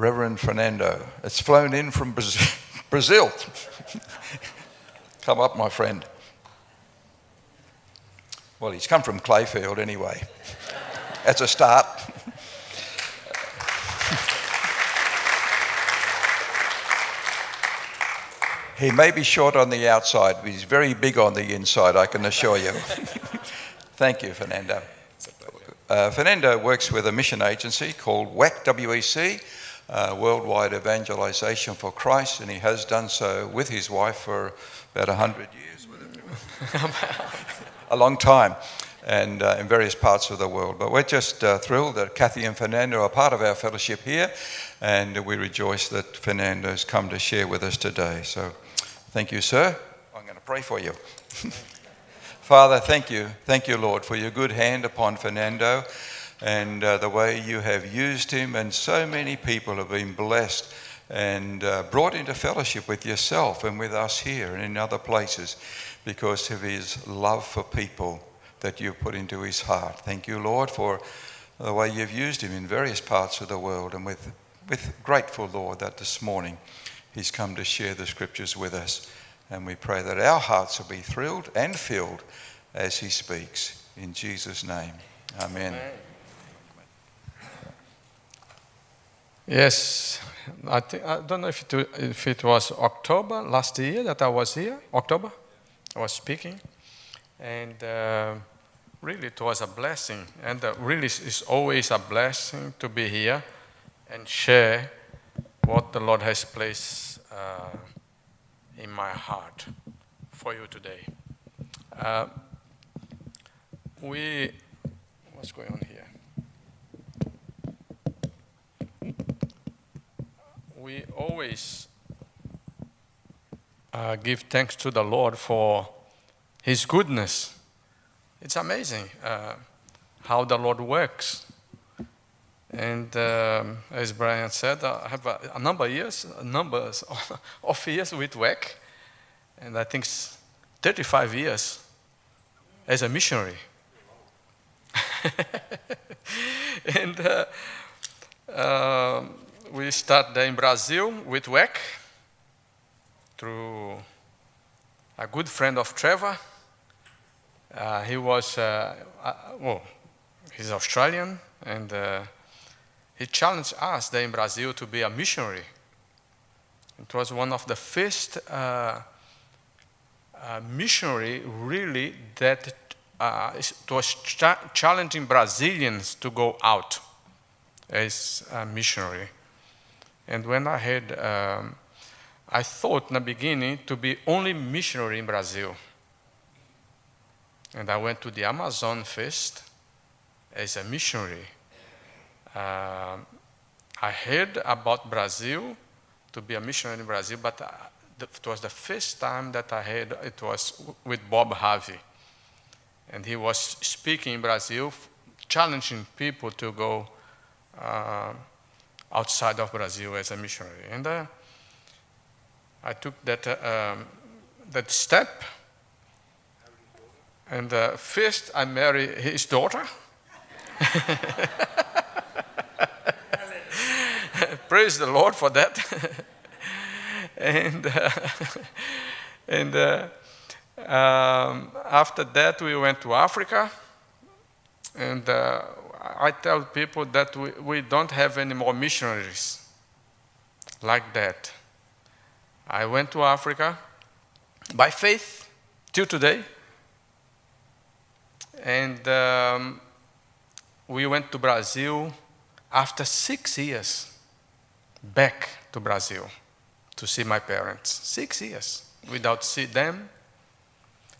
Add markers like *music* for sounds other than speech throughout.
Reverend Fernando. It's flown in from *laughs* Brazil. come up, my friend. Well, he's come from Clayfield anyway. That's a start. he may be short on the outside, but he's very big on the inside, I can assure you. *laughs* Thank you, Fernando. Uh, Fernando works with a mission agency called WEC, W-E-C, uh, Worldwide Evangelization for Christ, and he has done so with his wife for about 100 years. *laughs* a long time and uh, in various parts of the world. But we're just uh, thrilled that Kathy and Fernando are part of our fellowship here, and we rejoice that Fernando's come to share with us today. So thank you, sir. I'm going to pray for you. *laughs* Father, thank you. Thank you, Lord, for your good hand upon Fernando and uh, the way you have used him, and so many people have been blessed and uh, brought into fellowship with yourself and with us here and in other places because of his love for people that you've put into his heart. Thank you, Lord, for the way you've used him in various parts of the world. And with, with grateful, Lord, that this morning he's come to share the scriptures with us. And we pray that our hearts will be thrilled and filled as he speaks. In Jesus' name, amen. amen. Yes, I, think, I don't know if it, if it was October last year that I was here. October, I was speaking, and uh, really it was a blessing. And uh, really, it's always a blessing to be here and share what the Lord has placed uh, in my heart for you today. Uh, we, what's going on here? We always uh, give thanks to the Lord for His goodness. It's amazing uh, how the Lord works. And um, as Brian said, I have a, a number of years, numbers *laughs* of years with WEC, and I think 35 years as a missionary. *laughs* and uh, um, we start there in Brazil with WEC through a good friend of Trevor. Uh, he was, uh, uh, well, he's Australian, and uh, he challenged us there in Brazil to be a missionary. It was one of the first uh, uh, missionary really that was ch- challenging Brazilians to go out as a missionary. And when I had, um, I thought in the beginning to be only missionary in Brazil. And I went to the Amazon first as a missionary. Uh, I heard about Brazil to be a missionary in Brazil, but uh, it was the first time that I heard it was with Bob Harvey. And he was speaking in Brazil, challenging people to go uh, outside of Brazil as a missionary. And uh, I took that, uh, um, that step. And uh, first, I married his daughter. *laughs* Praise the Lord for that. *laughs* and uh, *laughs* and uh, um, after that, we went to Africa. And uh, I tell people that we, we don't have any more missionaries like that. I went to Africa by faith till today. And um, we went to Brazil after six years back to Brazil to see my parents. Six years without see them,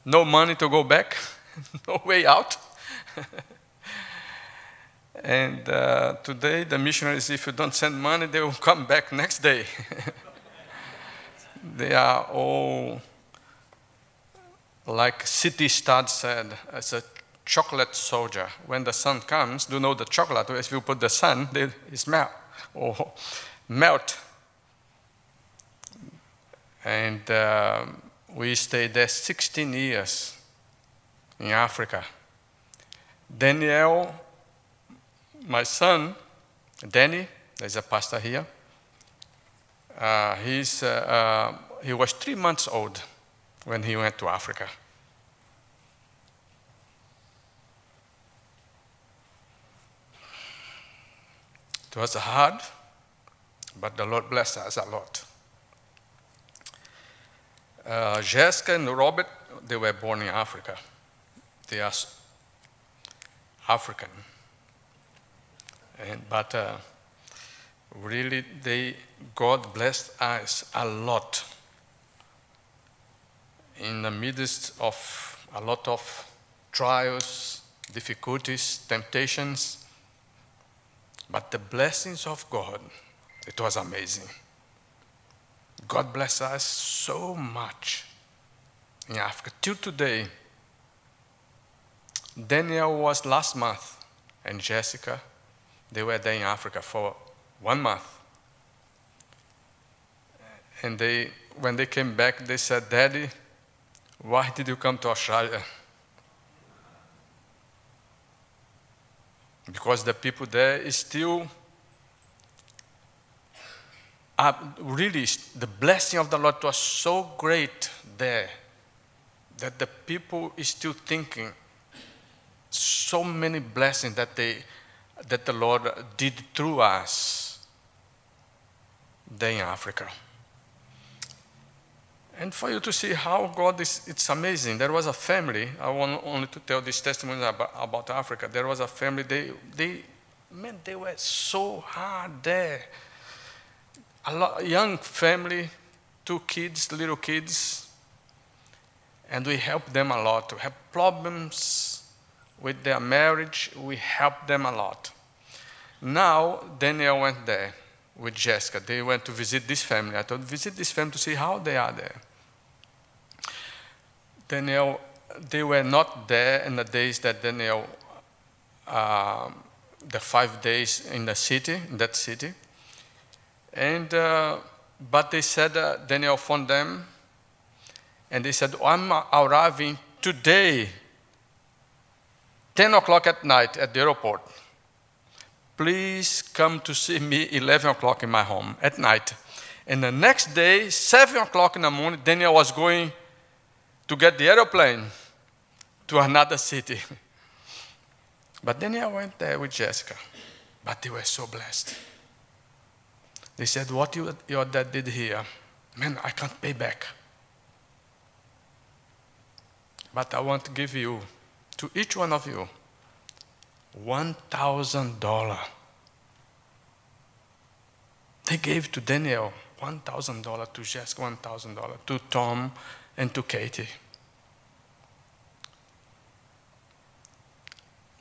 no money to go back, *laughs* no way out. *laughs* And uh, today, the missionaries, if you don't send money, they will come back next day. *laughs* they are all, like C.T. Studd said, as a chocolate soldier. When the sun comes, do you know the chocolate? If you put the sun, they melt or melt. And uh, we stayed there 16 years in Africa. Daniel my son, Danny, there's a pastor here, Uh, he's, uh, uh, he was three months old when he went to Africa. It was hard, but the Lord blessed us a lot. Uh, Jessica and Robert, they were born in Africa. They are African. And, but uh, really, they, God blessed us a lot in the midst of a lot of trials, difficulties, temptations. But the blessings of God, it was amazing. God bless us so much in Africa. Till today, Daniel was last month, and Jessica, they were there in Africa for one month. And they, when they came back, they said, Daddy, why did you come to Australia? Because the people there is still uh, really the blessing of the Lord was so great there that the people is still thinking so many blessings that they that the Lord did through us there in Africa. And for you to see how God is, it's amazing. There was a family, I want only to tell this testimony about, about Africa. There was a family, they, they, man, they were so hard there. A lot, young family, two kids, little kids, and we helped them a lot. To have problems with their marriage, we helped them a lot. Now, Daniel went there with Jessica. They went to visit this family. I thought, visit this family to see how they are there. Daniel, they were not there in the days that Daniel, uh, the five days in the city, in that city. And, uh, but they said, uh, Daniel phoned them, and they said, I'm arriving today, 10 o'clock at night at the airport. Please come to see me 11 o'clock in my home at night. And the next day, 7 o'clock in the morning, Daniel was going to get the aeroplane to another city. *laughs* But I went there with Jessica. But they were so blessed. They said, What you, your dad did here, man, I can't pay back. But I want to give you, to each one of you, $1,000. They gave to Daniel $1,000, to Jessica $1,000, to Tom and to Katie.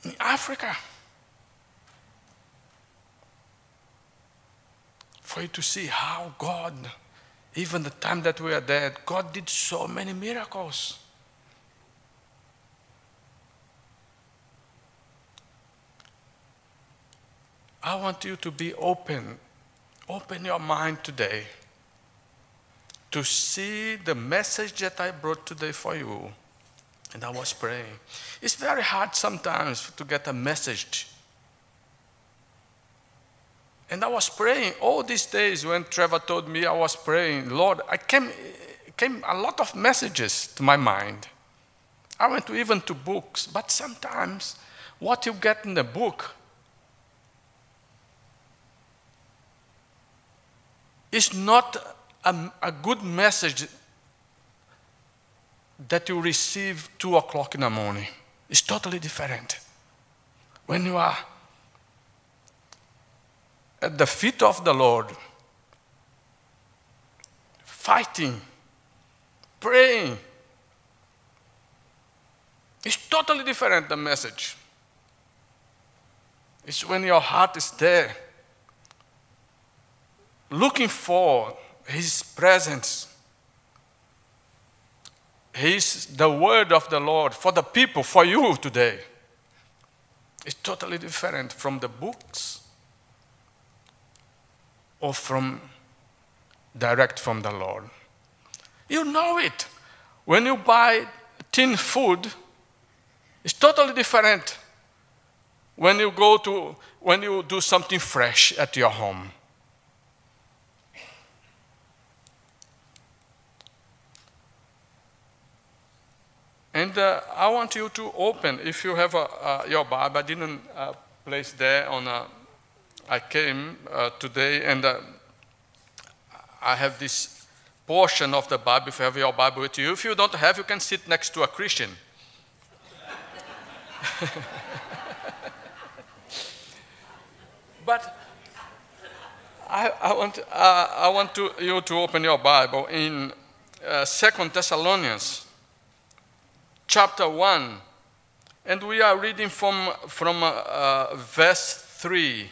In Africa. For you to see how God, even the time that we are dead, God did so many miracles. I want you to be open. Open your mind today to see the message that I brought today for you. And I was praying. It's very hard sometimes to get a message. And I was praying all these days when Trevor told me I was praying, Lord, I came, came a lot of messages to my mind. I went to even to books, but sometimes what you get in the book is not a, a good message that you receive two o'clock in the morning. It's totally different. When you are at the feet of the Lord, fighting, praying, it's totally different the message. It's when your heart is there, looking for his presence. He's the word of the Lord for the people, for you today. It's totally different from the books or from direct from the Lord. You know it. When you buy tin food, it's totally different when you go to when you do something fresh at your home. And uh, I want you to open, if you have a, uh, your Bible, I didn't uh, place there on a, I came uh, today and uh, I have this portion of the Bible, if you have your Bible with you. If you don't have, you can sit next to a Christian. *laughs* but I, I want, uh, I want to, you to open your Bible in uh, Second Thessalonians chapter 1. And we are reading from, from uh, uh, verse 3.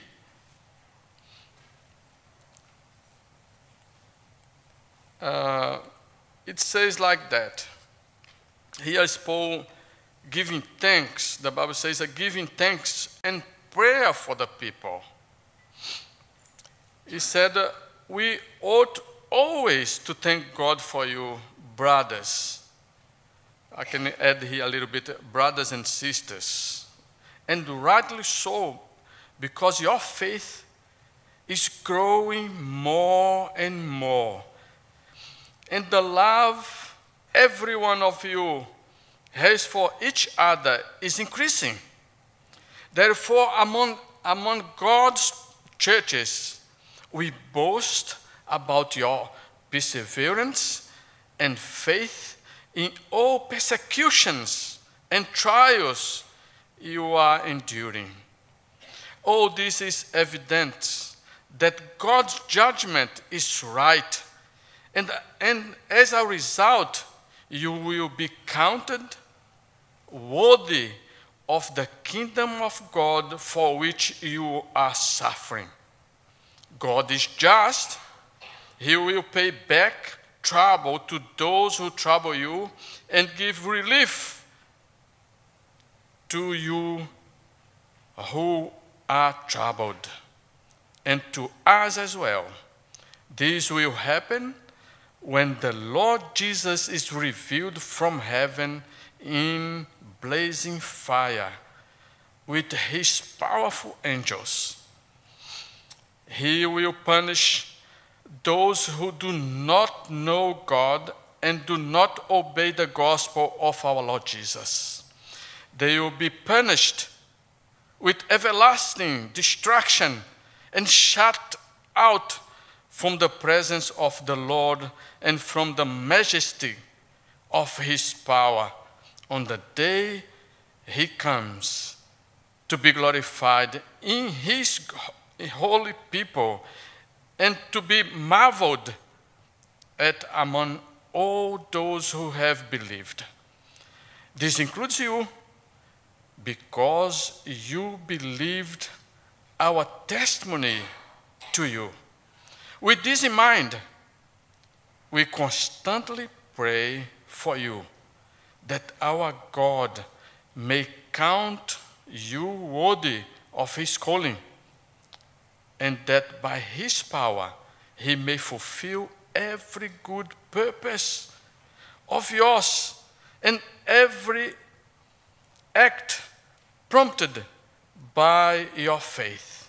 Uh, it says like that. Here is Paul giving thanks. The Bible says that giving thanks and prayer for the people. He said, We ought always to thank God for you, brothers. I can add here a little bit, brothers and sisters. And rightly so, because your faith is growing more and more. And the love every one of you has for each other is increasing. Therefore, among, among God's churches, we boast about your perseverance and faith in all persecutions and trials you are enduring. All this is evidence that God's judgment is right, and, and as a result, you will be counted worthy of the kingdom of God for which you are suffering. God is just. He will pay back trouble to those who trouble you and give relief to you who are troubled, and to us as well. This will happen when the Lord Jesus is revealed from heaven in blazing fire with his powerful angels. He will punish those who do not know God and do not obey the gospel of our Lord Jesus. They will be punished with everlasting destruction and shut out from the presence of the Lord and from the majesty of his power on the day he comes to be glorified in his holy people and to be marveled at among all those who have believed. This includes you because you believed our testimony to you. With this in mind, we constantly pray for you that our God may count you worthy of his calling, and that by his power he may fulfill every good purpose of yours and every act prompted by your faith.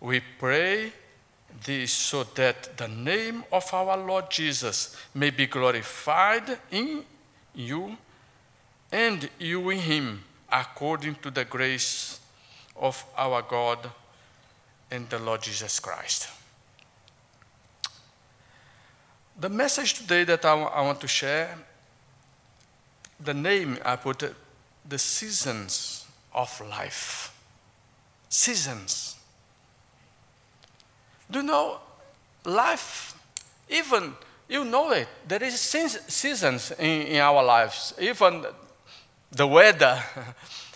We pray this so that the name of our Lord Jesus may be glorified in you and you in him, according to the grace of our God and the Lord Jesus Christ. The message today that I, I want to share, the name I put it, the seasons of life. Seasons. Do you know life, even you know it, there is seasons in, in our lives, even the weather. *laughs*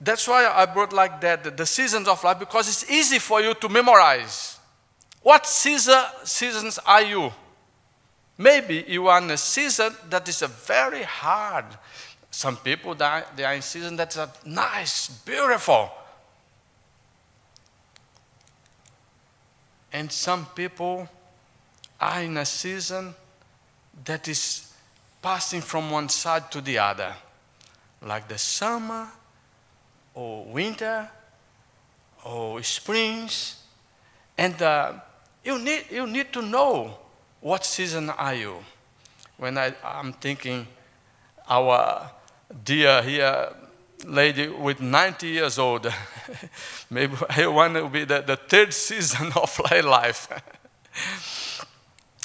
That's why I brought like that the seasons of life because it's easy for you to memorize. What season, seasons are you? Maybe you are in a season that is a very hard. Some people are, they are in season that's nice, beautiful. And some people are in a season that is passing from one side to the other, like the summer or winter or springs. And uh, you, need, you need to know what season are you. When I, I'm thinking our dear here lady with 90 years old. *laughs* Maybe one will be the, the third season *laughs* of my life.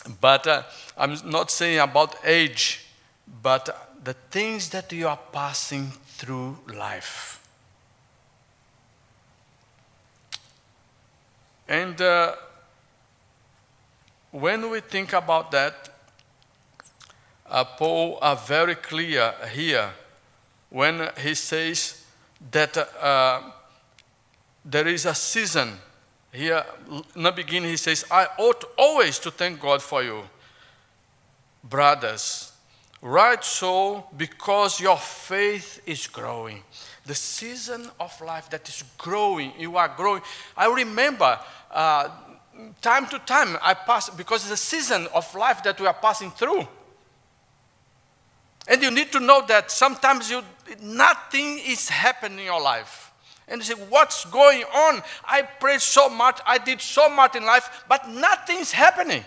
*laughs* but uh, I'm not saying about age, but the things that you are passing through life. And uh, when we think about that, uh, Paul are very clear here when he says that uh, there is a season. Here, in the beginning, he says, I ought always to thank God for you, brothers. Right so, because your faith is growing. The season of life that is growing, you are growing. I remember uh, time to time I pass, because it's a season of life that we are passing through. And you need to know that sometimes you, nothing is happening in your life. And you say, What's going on? I prayed so much, I did so much in life, but nothing's happening.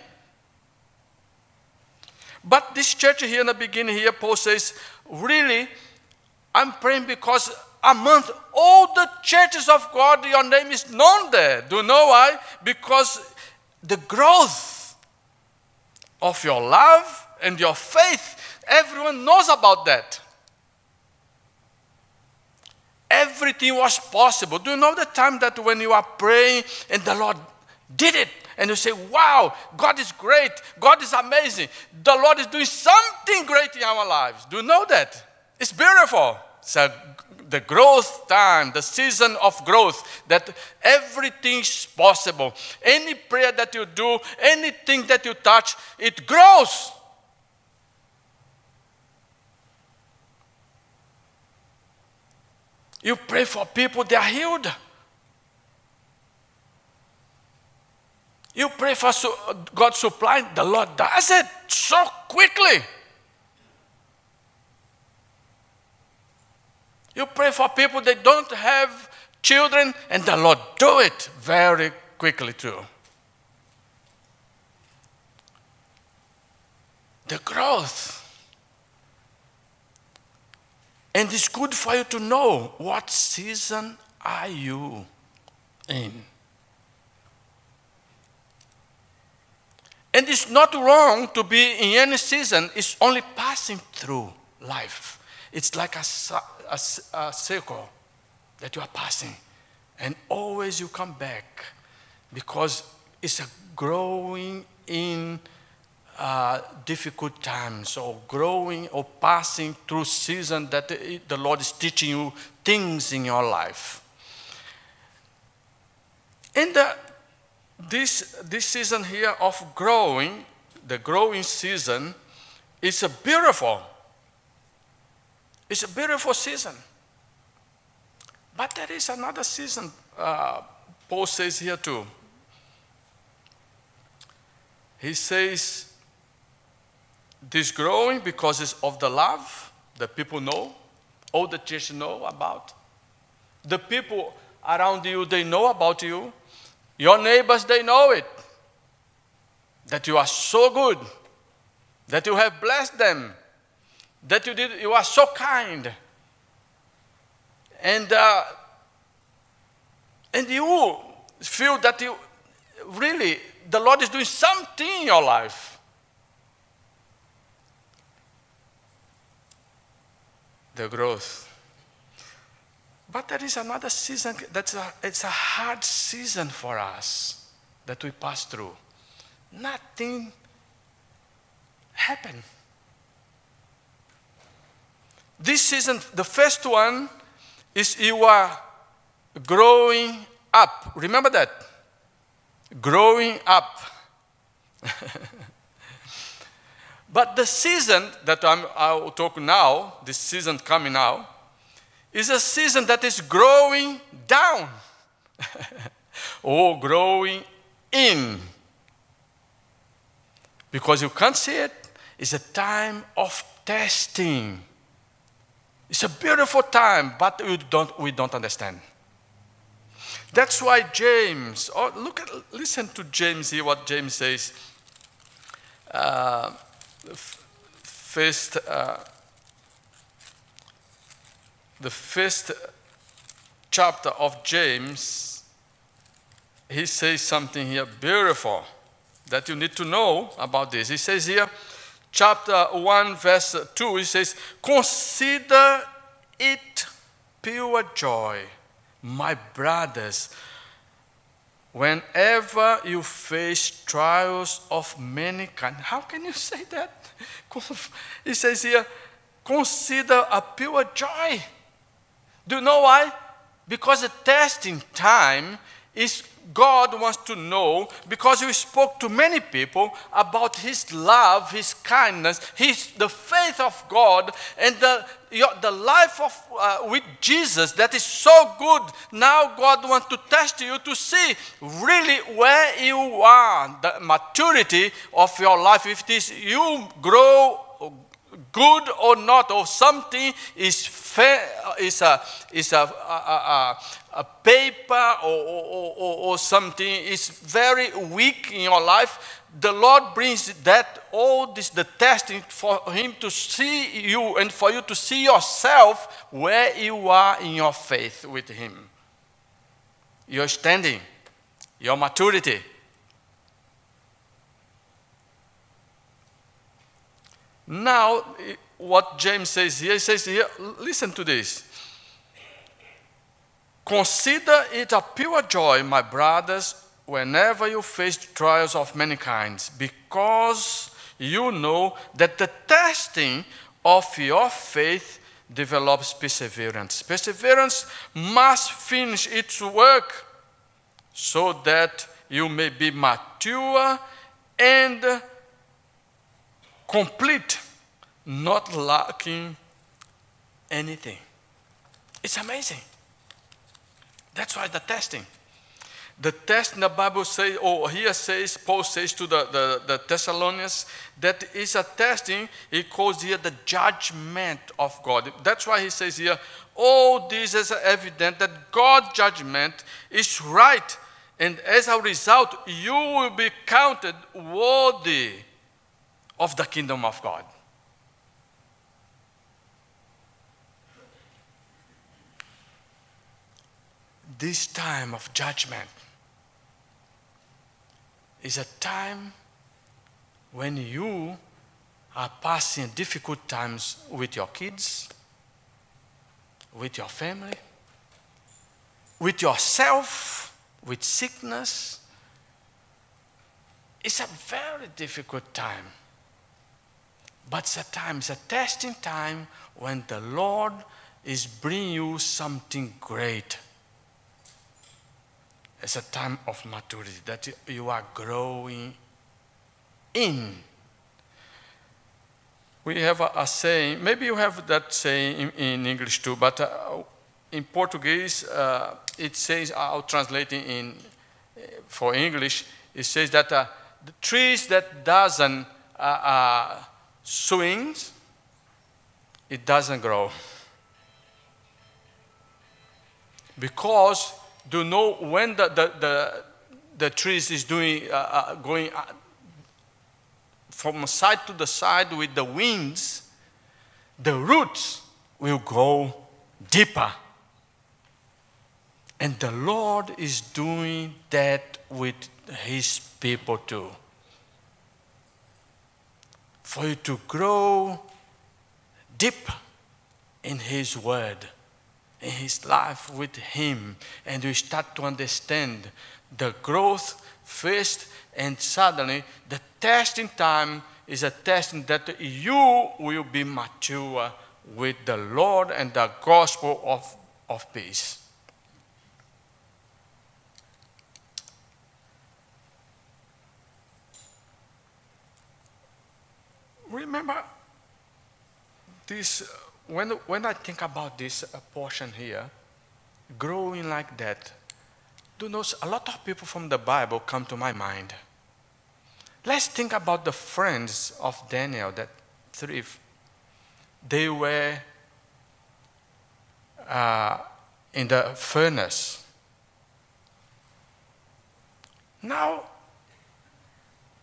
But this church here in the beginning, here, Paul says, Really, I'm praying because among all the churches of God, your name is known there. Do you know why? Because the growth of your love and your faith Everyone knows about that. Everything was possible. Do you know the time that when you are praying and the Lord did it? And you say, Wow, God is great. God is amazing. The Lord is doing something great in our lives. Do you know that? It's beautiful. So the growth time, the season of growth, that everything is possible. Any prayer that you do, anything that you touch, it grows. You pray for people, they are healed. You pray for God supplying, the Lord does it so quickly. You pray for people that don't have children, and the Lord do it very quickly too. The growth and it's good for you to know what season are you in. And it's not wrong to be in any season, it's only passing through life. It's like a, a, a circle that you are passing. And always you come back because it's a growing in uh, difficult times or growing or passing through season that the Lord is teaching you things in your life. In the, this, this season here of growing, the growing season, is a beautiful. It's a beautiful season. But there is another season, uh, Paul says here too. He says, this growing because it's of the love that people know, all the church know about. The people around you, they know about you. Your neighbors, they know it. That you are so good, that you have blessed them, that you, did, you are so kind. And, uh, and you feel that you really, the Lord is doing something in your life. the growth. But there is another season that's a, it's a hard season for us that we pass through. Nothing happened. This season, the first one is you are growing up. Remember that? Growing up. *laughs* But the season that I'm, I'll talk now, this season coming now, is a season that is growing down *laughs* or oh, growing in. Because you can't see it, it's a time of testing. It's a beautiful time, but we don't, we don't understand. That's why James, oh, look at, listen to James here, what James says. Uh, first, uh, the first chapter of James, he says something here beautiful that you need to know about this. He says here, chapter 1, verse 2, he says, Consider it pure joy, my brothers, whenever you face trials of many kinds. How can you say that? *laughs* He says here, consider a pure joy. Do you know why? Because the testing time is God wants to know because you spoke to many people about His love, His kindness, His the faith of God, and the your, the life of uh, with Jesus that is so good. Now God wants to test you to see really where you are, the maturity of your life. If it is you grow good or not, or something is fair, is a is a, a, a, a paper or, or, or, or something is very weak in your life, the Lord brings that all this the testing for Him to see you and for you to see yourself where you are in your faith with Him. Your standing, your maturity. Now, what James says here, he says here, listen to this. Consider it a pure joy, my brothers, whenever you face trials of many kinds, because you know that the testing of your faith develops perseverance. Perseverance must finish its work so that you may be mature and complete, not lacking anything. It's amazing. That's why the testing. The test in the Bible says, or oh, here says, Paul says to the, the, the Thessalonians, that is a testing, he calls here the judgment of God. That's why he says here, all this is evident that God's judgment is right. And as a result, you will be counted worthy of the kingdom of God. This time of judgment is a time when you are passing difficult times with your kids, with your family, with yourself, with sickness. It's a very difficult time. But it's a time, it's a testing time when the Lord is bringing you something great. It's a time of maturity that you are growing in. We have a, a saying, maybe you have that saying in, in English too, but uh, in Portuguese, uh, it says, I'll translate it in, for English, it says that uh, the trees that doesn't uh, uh, swings, it doesn't grow. Because do know when the, the, the, the trees is doing, uh, uh, going uh, from side to the side with the winds, the roots will go deeper. And the Lord is doing that with his people too. For you to grow deep in his word in his life with him and we start to understand the growth first and suddenly the testing time is a testing that you will be mature with the Lord and the gospel of, of peace. Remember this when, when I think about this uh, portion here, growing like that, do know a lot of people from the Bible come to my mind. Let's think about the friends of Daniel, that three. They were uh, in the furnace. Now,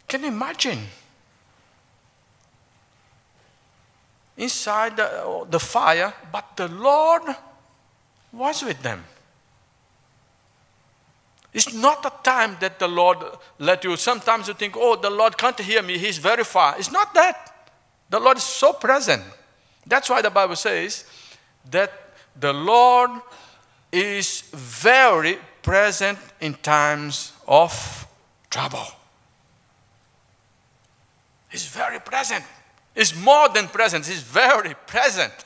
can you imagine? Inside the, the fire, but the Lord was with them. It's not a time that the Lord let you. Sometimes you think, oh, the Lord can't hear me, He's very far. It's not that. The Lord is so present. That's why the Bible says that the Lord is very present in times of trouble. He's very present. He's more than present, He's very present. *laughs*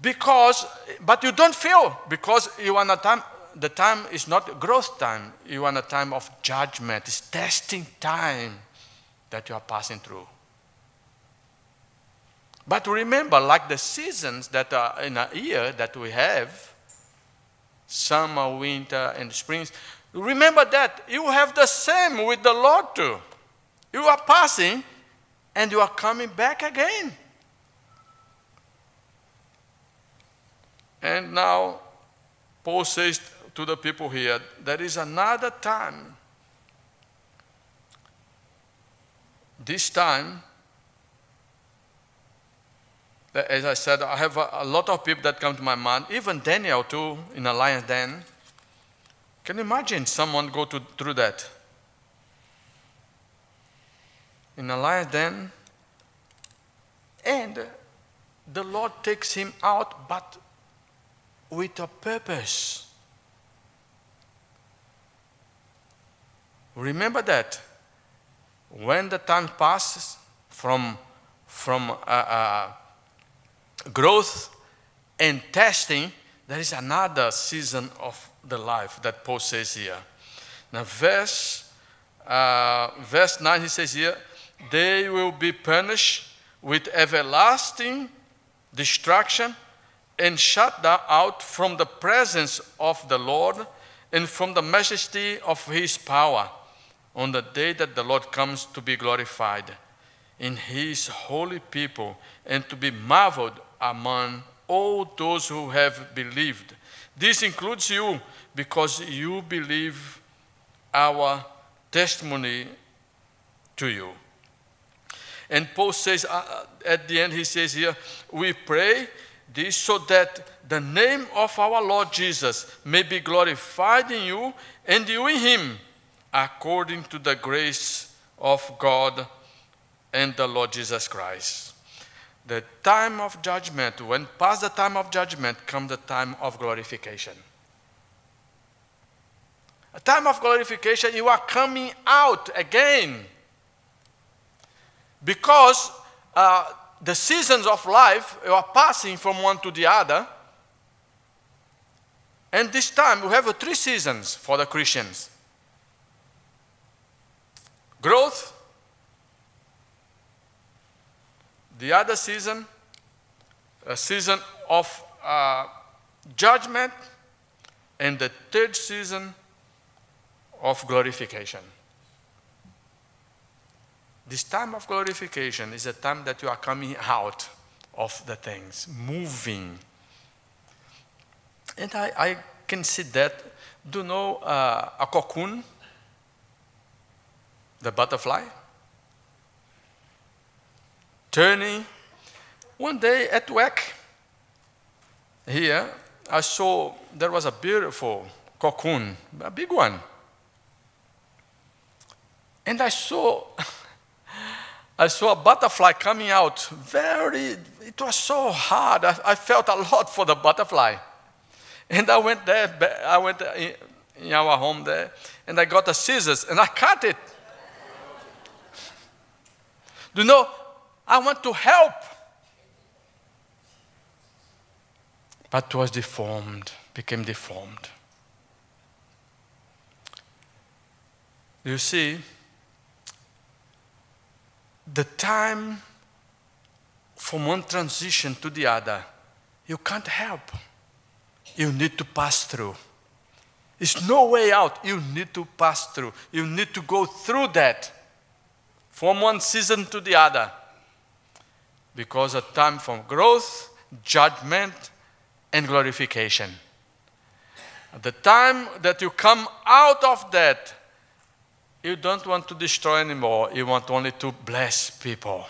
because, but you don't feel because you in a time, the time is not growth time, you in a time of judgment, it's testing time that you are passing through. But remember, like the seasons that are in a year that we have, summer, winter, and springs, remember that you have the same with the Lord too. You are passing and you are coming back again. And now, Paul says to the people here, there is another time. This time, as I said, I have a, lot of people that come to my mind, even Daniel too, in a lion's den. Can you imagine someone go to, through that? In a lion's den, and the Lord takes him out, but with a purpose. Remember that when the time passes from, from uh, uh, growth and testing, there is another season of the life that Paul says here. Now, verse, uh, verse 9, he says here, they will be punished with everlasting destruction and shut out from the presence of the Lord and from the majesty of his power on the day that the Lord comes to be glorified in his holy people and to be marveled among all those who have believed. This includes you because you believe our testimony to you. And Paul says uh, uh, at the end, he says here, we pray this so that the name of our Lord Jesus may be glorified in you and you in him, according to the grace of God and the Lord Jesus Christ. The time of judgment, when past the time of judgment, comes the time of glorification. A time of glorification, you are coming out again because uh, the seasons of life are passing from one to the other. And this time we have three seasons for the Christians growth, the other season, a season of uh, judgment, and the third season of glorification. This time of glorification is a time that you are coming out of the things, moving. And I, I can see that. Do you know uh, a cocoon? The butterfly? Turning. One day at work, here, I saw there was a beautiful cocoon, a big one. And I saw *laughs* I saw a butterfly coming out. Very, it was so hard. I, I, felt a lot for the butterfly. And I went there, I went in, in our home there, and I got the scissors and I cut it. Do you know, I want to help. But was deformed, became deformed. You see, the time from one transition to the other, you can't help. You need to pass through. There's no way out. You need to pass through. You need to go through that from one season to the other. Because a time from growth, judgment, and glorification. At the time that you come out of that, you don't want to destroy anymore. You want only to bless people.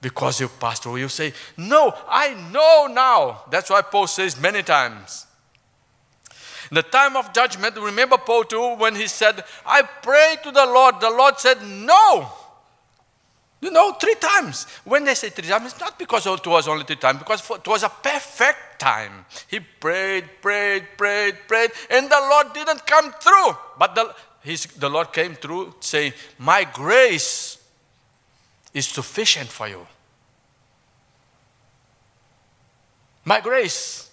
because you through. You say, No, I know now. That's why Paul says many times. In the time of judgment, remember Paul too, when he said, I pray to the Lord, the Lord said, No. You know, three times. When they say three times, it's not because it was only three times, because it was a perfect time. He prayed, prayed, prayed, prayed, and the Lord didn't come through. But the, his, the Lord came through saying, My grace is sufficient for you. My grace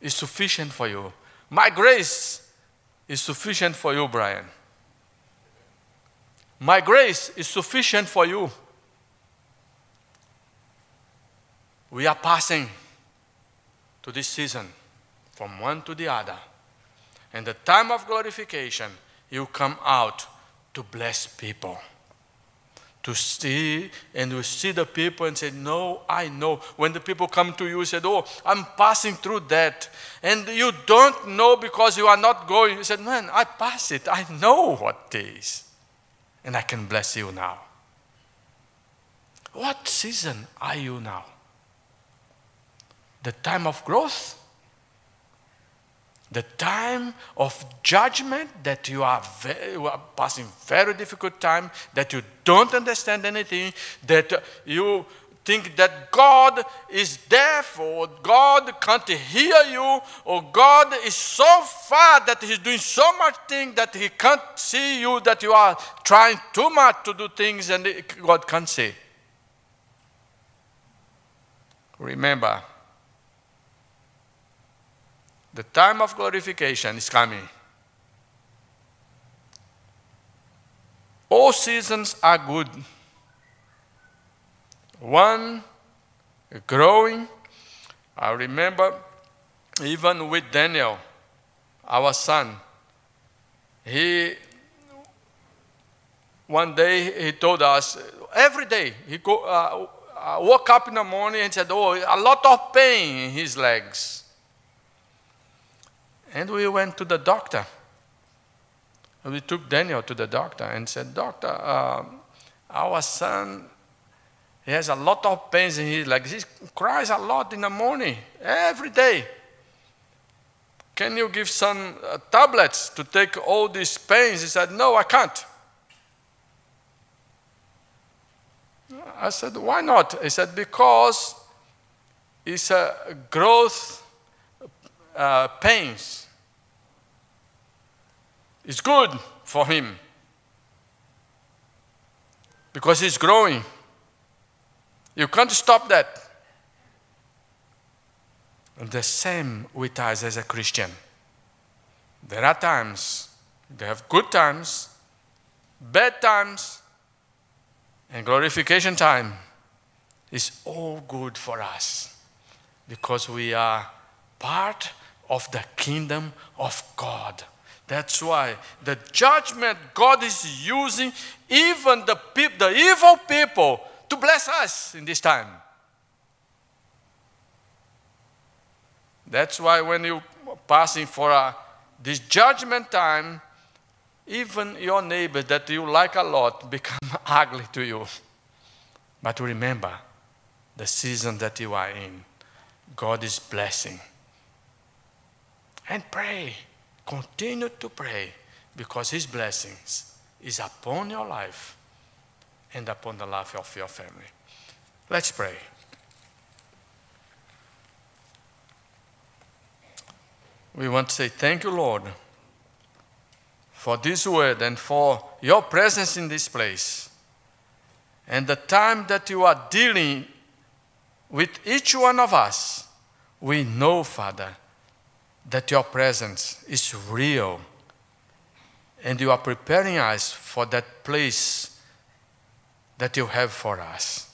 is sufficient for you. My grace is sufficient for you, Brian. My grace is sufficient for you. We are passing to this season from one to the other. And the time of glorification, you come out to bless people. To see, and you see the people and say, No, I know. When the people come to you, you said, Oh, I'm passing through that. And you don't know because you are not going. You said, Man, I pass it. I know what it is and I can bless you now. What season are you now? The time of growth? The time of judgment that you are, very, you are passing very difficult time, that you don't understand anything, that you think that God is deaf or God can't hear you or God is so far that He's doing so much thing that He can't see you, that you are trying too much to do things and God can't see. Remember, the time of glorification is coming. All seasons are good one growing. I remember even with Daniel, our son, he one day he told us every day he go, uh, uh, woke up in the morning and said, "Oh, a lot of pain in his legs." And we went to the doctor. We took Daniel to the doctor and said, "Doctor, uh, our son he has a lot of pains in his legs. He cries a lot in the morning, every day. Can you give some uh, tablets to take all these pains? He said, No, I can't. I said, Why not? He said, Because it's a growth uh, pains. It's good for him because he's growing. You can't stop that. And the same with us as a Christian. There are times, they have good times, bad times, and glorification time is all good for us because we are part of the kingdom of God. That's why the judgment God is using, even the, pe- the evil people to bless us in this time. That's why when you're passing for a, this judgment time, even your neighbor that you like a lot *laughs* become ugly to you. But remember the season that you are in. God is blessing. And pray. Continue to pray because His blessings is upon your life and upon the life of your family. Let's pray. We want to say thank you, Lord, for this word and for your presence in this place. And the time that you are dealing with each one of us, we know, Father, that your presence is real. And you are preparing us for that place that you have for us.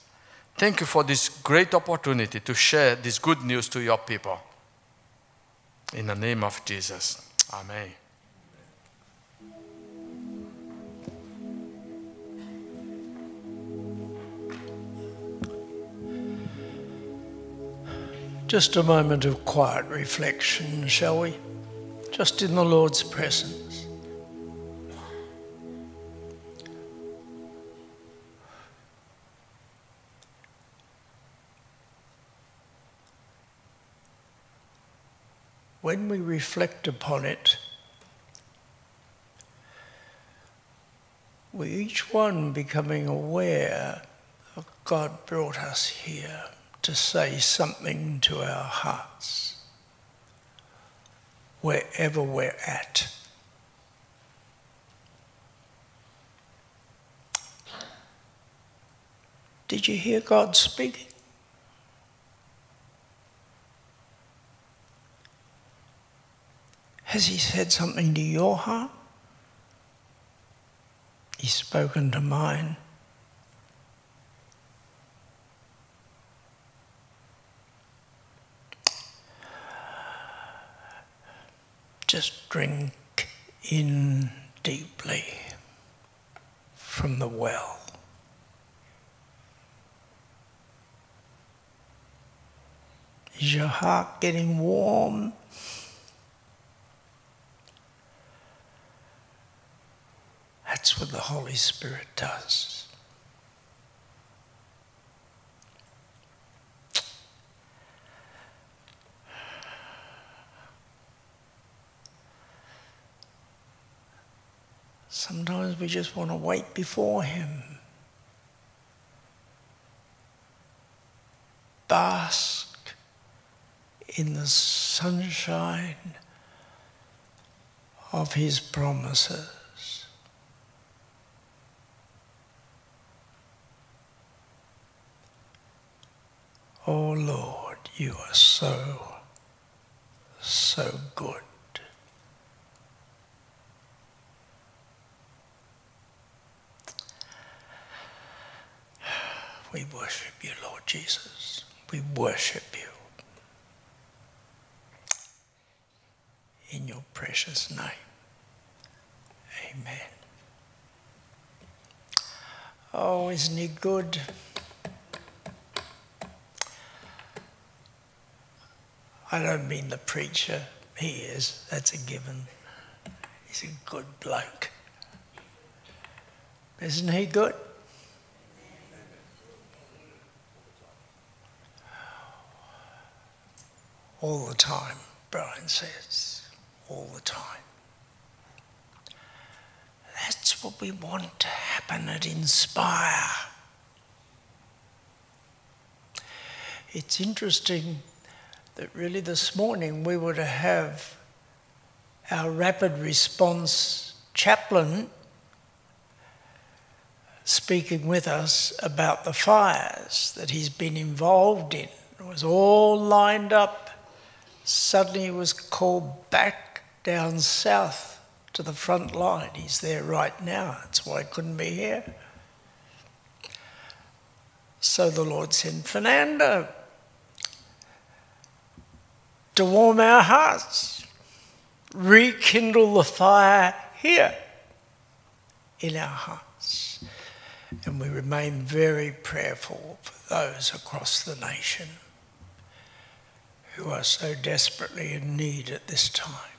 Thank you for this great opportunity to share this good news to your people. In the name of Jesus. Amen. Just a moment of quiet reflection, shall we? Just in the Lord's presence. When we reflect upon it, we each one becoming aware that God brought us here to say something to our hearts, wherever we're at. Did you hear God speaking? Has He said something to your heart? He's spoken to mine. Just drink in deeply from the well. Is your heart getting warm? That's what the Holy Spirit does. Sometimes we just want to wait before Him. Bask in the sunshine of His promises. Oh Lord, you are so, so good. We worship you, Lord Jesus. We worship you. In your precious name. Amen. Oh, isn't he good? I don't mean the preacher. He is. That's a given. He's a good bloke. Isn't he good? All the time, Brian says. All the time. That's what we want to happen at Inspire. It's interesting that really this morning we were to have our rapid response chaplain speaking with us about the fires that he's been involved in. It was all lined up suddenly he was called back down south to the front line. He's there right now. That's why he couldn't be here. So the Lord sent Fernando to warm our hearts, rekindle the fire here in our hearts. And we remain very prayerful for those across the nation who are so desperately in need at this time.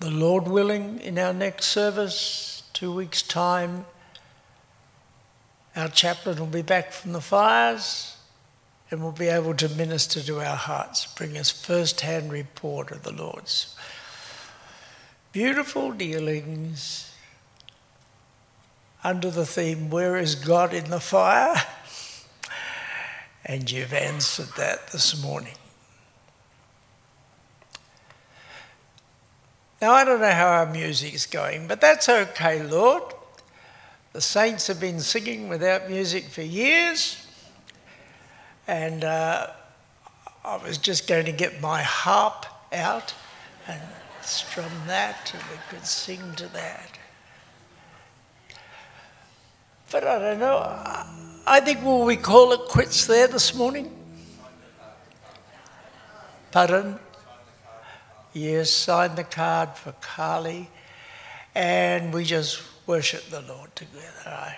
The Lord willing, in our next service, two weeks' time, our chaplain will be back from the fires and will be able to minister to our hearts, bring us first hand report of the Lord's beautiful dealings under the theme, Where is God in the Fire? And you've answered that this morning. Now, I don't know how our music's going, but that's okay, Lord. The saints have been singing without music for years, and uh, I was just going to get my harp out and strum that, and we could sing to that. But I don't know. Think we will we call it quits there this morning? Pardon? Yes, sign the card for Carly, and we just worship the Lord together.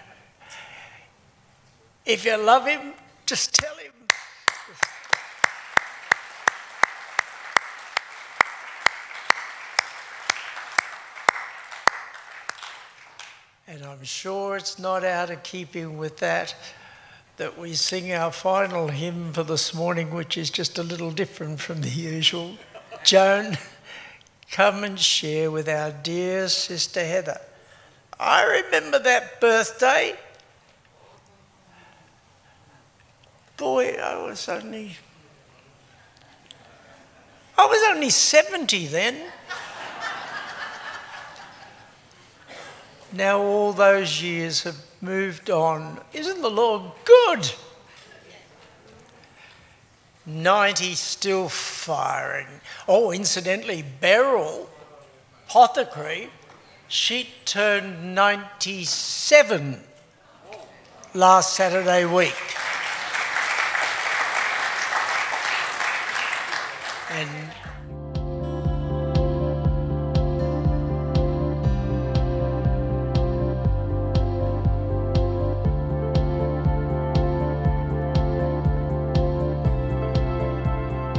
If you love Him, just tell Him. And I'm sure it's not out of keeping with that that we sing our final hymn for this morning, which is just a little different from the usual. Joan, come and share with our dear sister Heather. I remember that birthday. Boy, I was only. I was only 70 then. Now all those years have moved on. Isn't the Lord good? 90 still firing. Oh, incidentally, Beryl, apothecary, she turned 97 last Saturday week. And